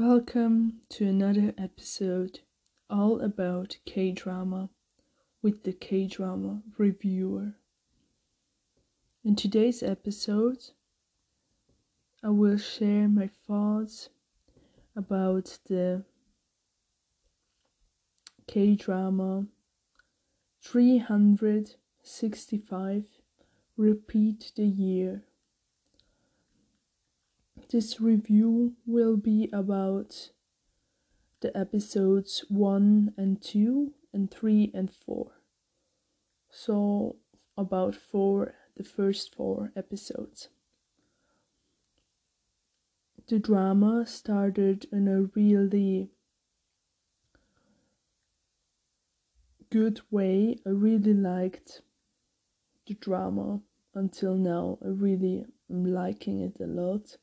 Welcome to another episode all about K drama with the K drama reviewer. In today's episode, I will share my thoughts about the K drama 365 Repeat the Year. This review will be about the episodes 1 and 2 and 3 and 4. So, about four, the first four episodes. The drama started in a really good way. I really liked the drama until now. I really am liking it a lot.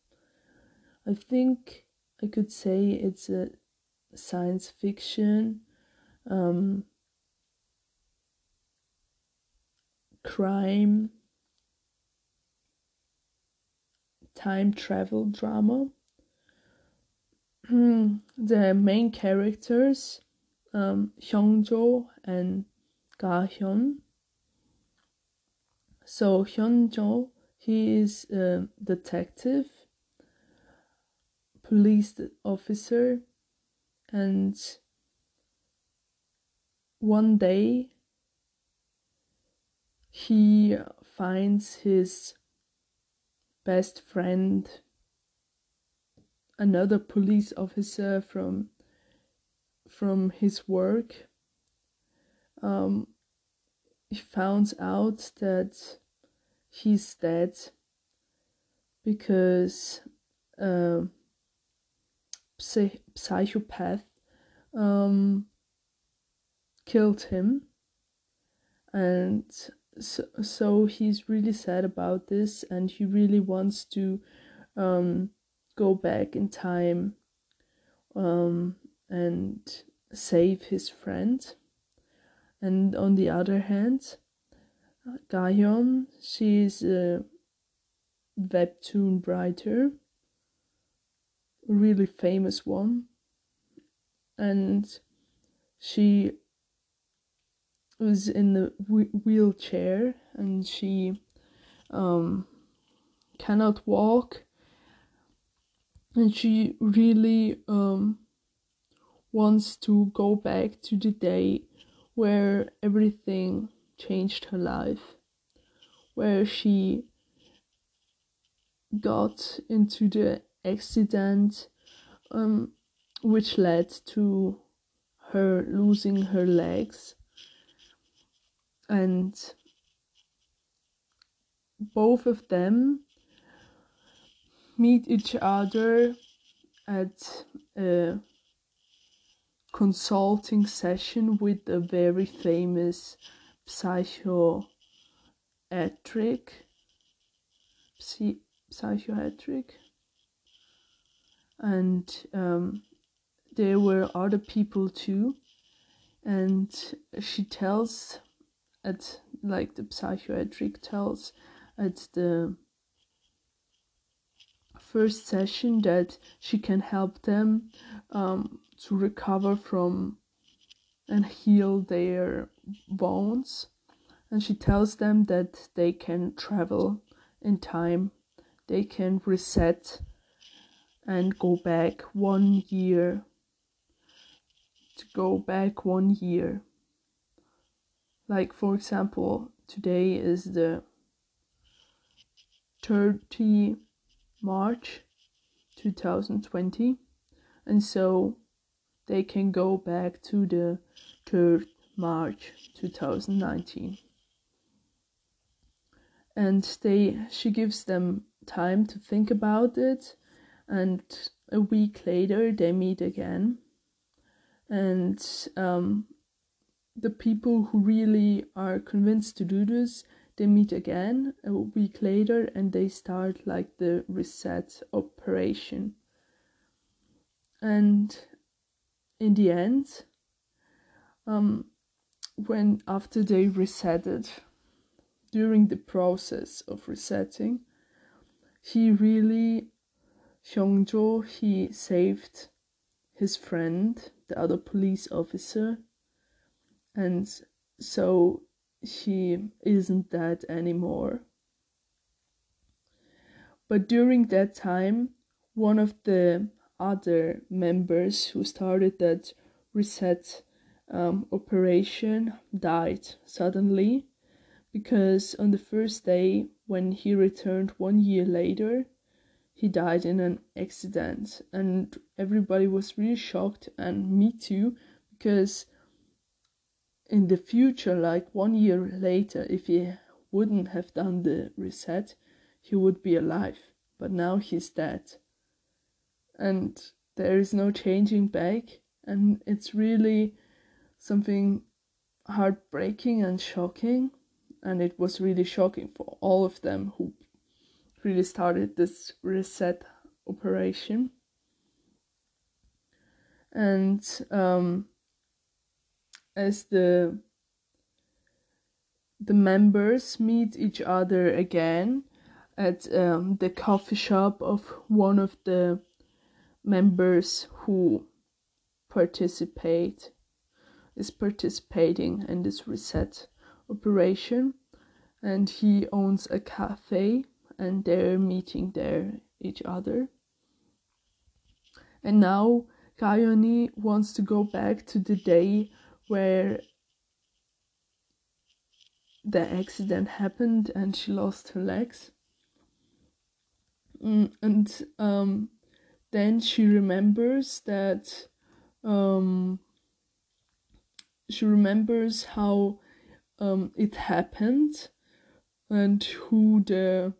I think I could say it's a science fiction, um, crime, time travel drama. the main characters, um, Hyungjo and Ga Hyun. So Hyungjo, he is a detective police officer and one day he finds his best friend another police officer from from his work. Um, he finds out that he's dead because uh, psych- psychopath um, killed him. And so, so he's really sad about this and he really wants to um, go back in time um, and save his friend. And on the other hand Gahyun she's a webtoon writer really famous one. And she was in the wheelchair and she um, cannot walk. And she really um, wants to go back to the day where everything changed her life where she got into the accident um, which led to her losing her legs. And both of them meet each other at a consulting session with a very famous psychiatric psy- psychiatric and um, there were other people too. And she tells at like the psychiatric tells at the first session that she can help them um, to recover from and heal their bones. And she tells them that they can travel in time. They can reset and go back one year. To go back one year. Like for example today is the 30 march 2020 and so they can go back to the 3rd march 2019 and they she gives them time to think about it and a week later they meet again. And um, the people who really are convinced to do this they meet again a week later and they start like the reset operation. And in the end um, when after they resetted during the process of resetting he really Hyungjo he saved his friend, the other police officer, and so he isn't dead anymore. But during that time, one of the other members who started that reset um, operation died suddenly because on the first day when he returned one year later he died in an accident. And everybody was really shocked and me too because in the future like one year later if he wouldn't have done the reset he would be alive. But now he's dead. And there is no changing back and it's really something heartbreaking and shocking. And it was really shocking for all of them who really started this reset operation. And um, as the the members meet each other again at um, the coffee shop of one of the members who participate is participating in this reset operation. And he owns a cafe and they're meeting there each other. And now Kayoni wants to go back to the day where the accident happened and she lost her legs. Mm, and um, then she remembers that um, she remembers how um, it happened and who the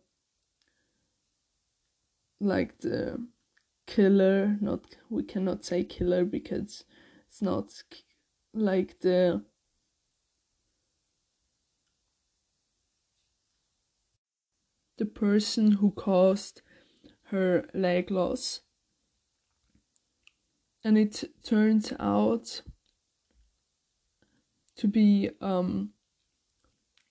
like the killer not we cannot say killer because it's not like the the person who caused her leg loss. And it turns out to be um,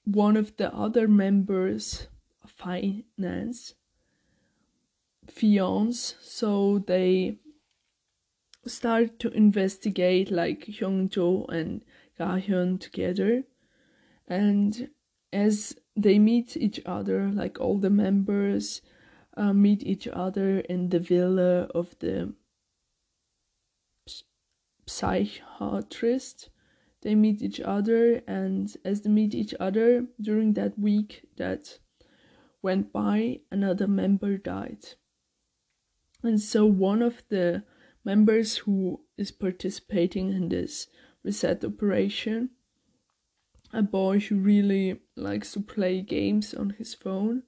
one of the other members of finance fiance so they start to investigate like Hyungjo and Gahyun together. And as they meet each other like all the members uh, meet each other in the villa of the psychiatrist. They meet each other and as they meet each other during that week that went by another member died and so one of the members who is participating in this reset operation a boy who really likes to play games on his phone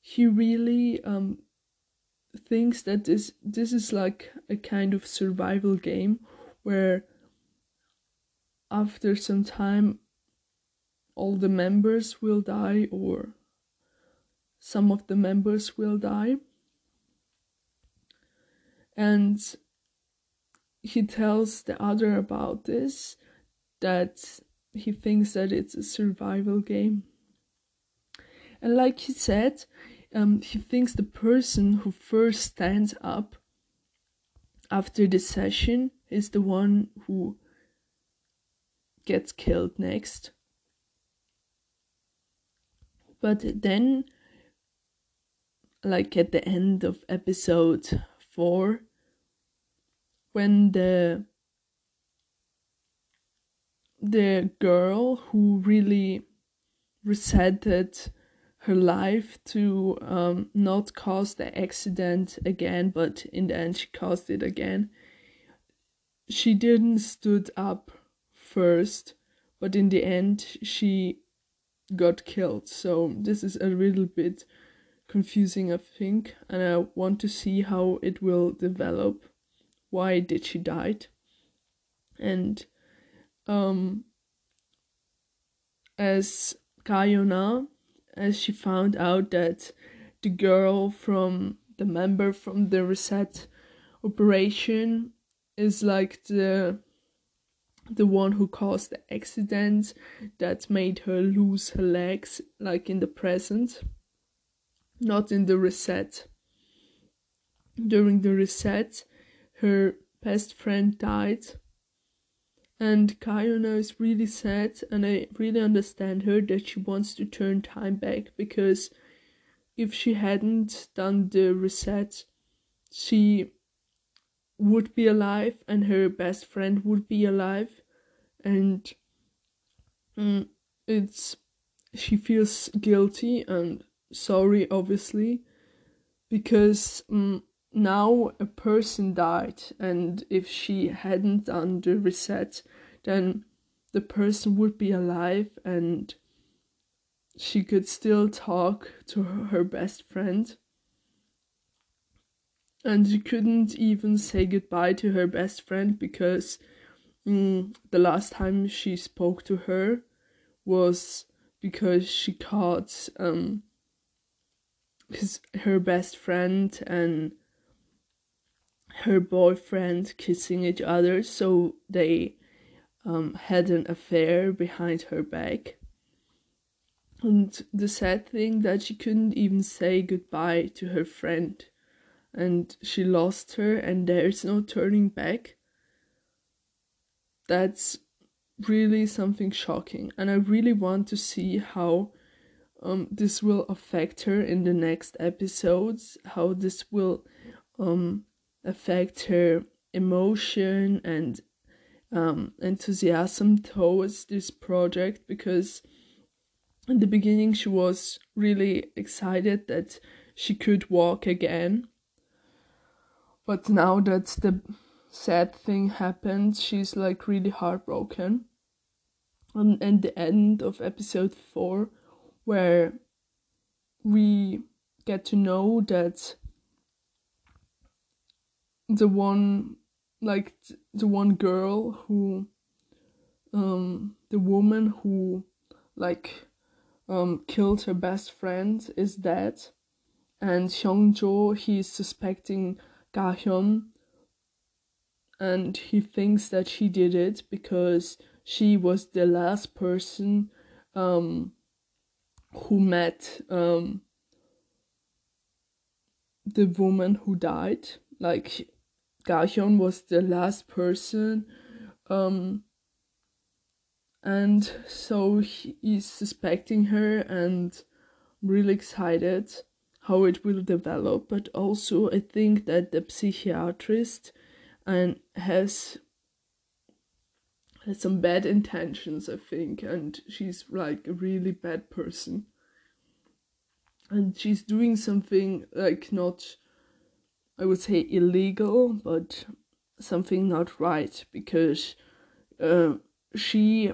he really um, thinks that this this is like a kind of survival game where after some time all the members will die or some of the members will die and he tells the other about this that he thinks that it's a survival game and like he said um, he thinks the person who first stands up after the session is the one who gets killed next. But then, like at the end of episode 4, when the the girl who really resetted her life to um, not cause the accident again, but in the end she caused it again. She didn't stood up first, but in the end she got killed. So this is a little bit confusing, I think, and I want to see how it will develop. Why did she died? And um, as Kayona, as she found out that the girl from the member from the reset operation is like the the one who caused the accident that made her lose her legs, like in the present, not in the reset. During the reset, her best friend died. And Kayona is really sad, and I really understand her that she wants to turn time back because if she hadn't done the reset, she would be alive and her best friend would be alive. And mm, it's she feels guilty and sorry, obviously, because um, now a person died, and if she hadn't done the reset, then the person would be alive and she could still talk to her best friend. And she couldn't even say goodbye to her best friend because mm, the last time she spoke to her was because she caught um his her best friend and her boyfriend kissing each other so they um, had an affair behind her back. And the sad thing that she couldn't even say goodbye to her friend. And she lost her and there's no turning back. That's really something shocking. And i really want to see how um, this will affect her in the next episodes how this will um, affect her emotion and um, enthusiasm towards this project because in the beginning she was really excited that she could walk again. But now that the sad thing happened she's like really heartbroken. And at the end of episode 4 where we get to know that the one like the one girl who um the woman who like um killed her best friend is dead. And Hyungjo he's suspecting Gahyun. And he thinks that she did it because she was the last person um who met um the woman who died. Like Gahyun was the last person. Um, and so he's suspecting her and really excited how it will develop but also i think that the psychiatrist and has has some bad intentions i think and she's like a really bad person and she's doing something like not I would say illegal, but something not right because uh, she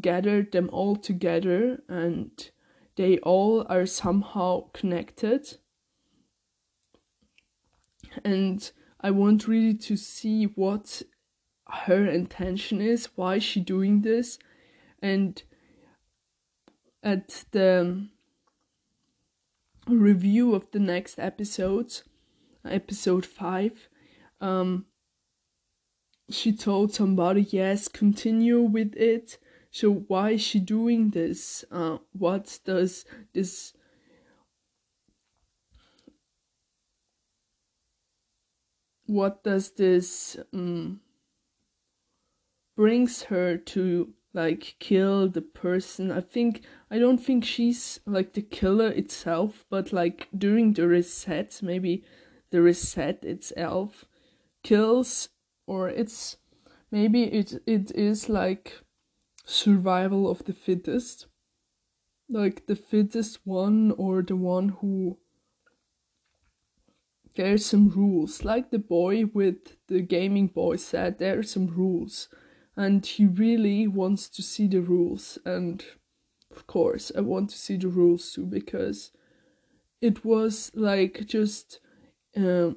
gathered them all together and they all are somehow connected. And I want really to see what her intention is, why is she doing this, and at the review of the next episodes episode 5 um she told somebody yes continue with it. So why is she doing this? Uh what does this what does this um, brings her to like kill the person? I think i don't think she's like the killer itself but like during the reset maybe the reset itself kills or it's maybe it it is like survival of the fittest. Like the fittest one or the one who there's some rules. Like the boy with the gaming boy said there are some rules. And he really wants to see the rules. And of course i want to see the rules too because it was like just uh,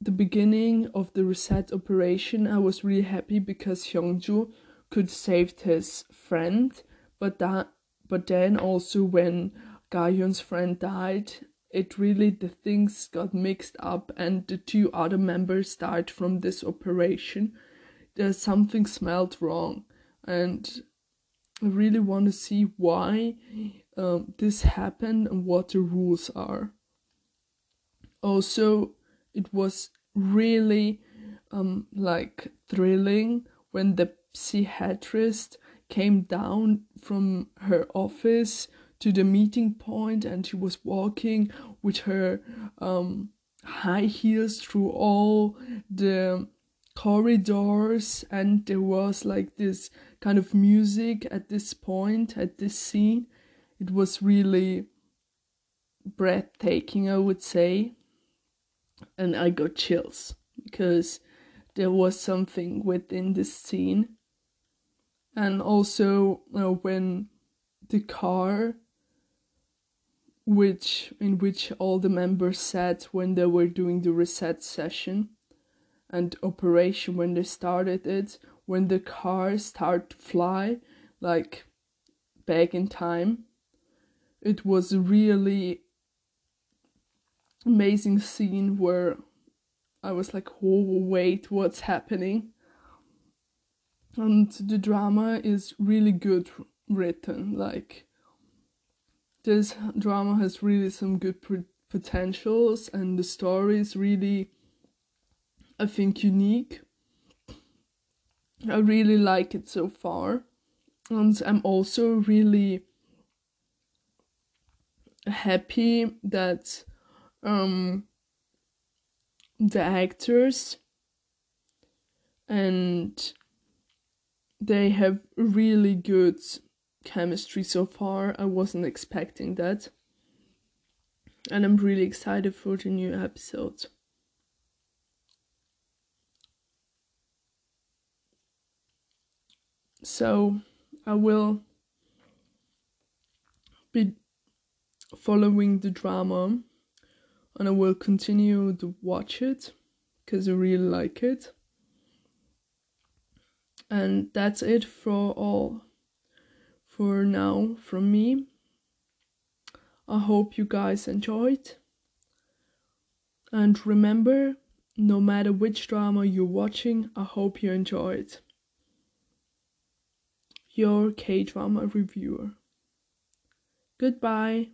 the beginning of the reset operation, I was really happy because Hyungju could save his friend, but that but then also when Gahyun's friend died, it really the things got mixed up and the two other members died from this operation. There's something smelled wrong, and I really want to see why um, this happened and what the rules are also it was really um like thrilling when the psychiatrist came down from her office to the meeting point and she was walking with her um high heels through all the corridors and there was like this kind of music at this point at this scene. It was really breathtaking i would say and i got chills because there was something within this scene. And also uh, when the car which in which all the members sat when they were doing the reset session and operation when they started it when the cars start to fly like back in time it was really amazing scene where i was like oh wait what's happening? And the drama is really good written like this drama has really some good potentials and the story is really i think unique. I really like it so far. And i'm also really happy that um the actors and they have really good chemistry so far. I wasn't expecting that. And I'm really excited for the new episode. So I will be following the drama and I will continue to watch it because I really like it. And that's it for all for now from me. I hope you guys enjoyed. And remember, no matter which drama you're watching, I hope you enjoy it. Your K drama reviewer. Goodbye.